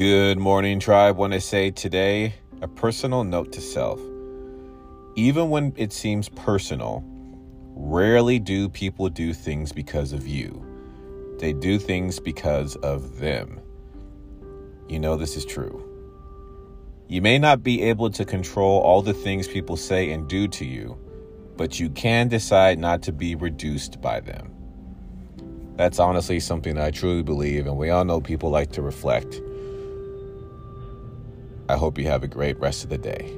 Good morning, tribe. Want to say today a personal note to self. Even when it seems personal, rarely do people do things because of you. They do things because of them. You know this is true. You may not be able to control all the things people say and do to you, but you can decide not to be reduced by them. That's honestly something I truly believe, and we all know people like to reflect. I hope you have a great rest of the day.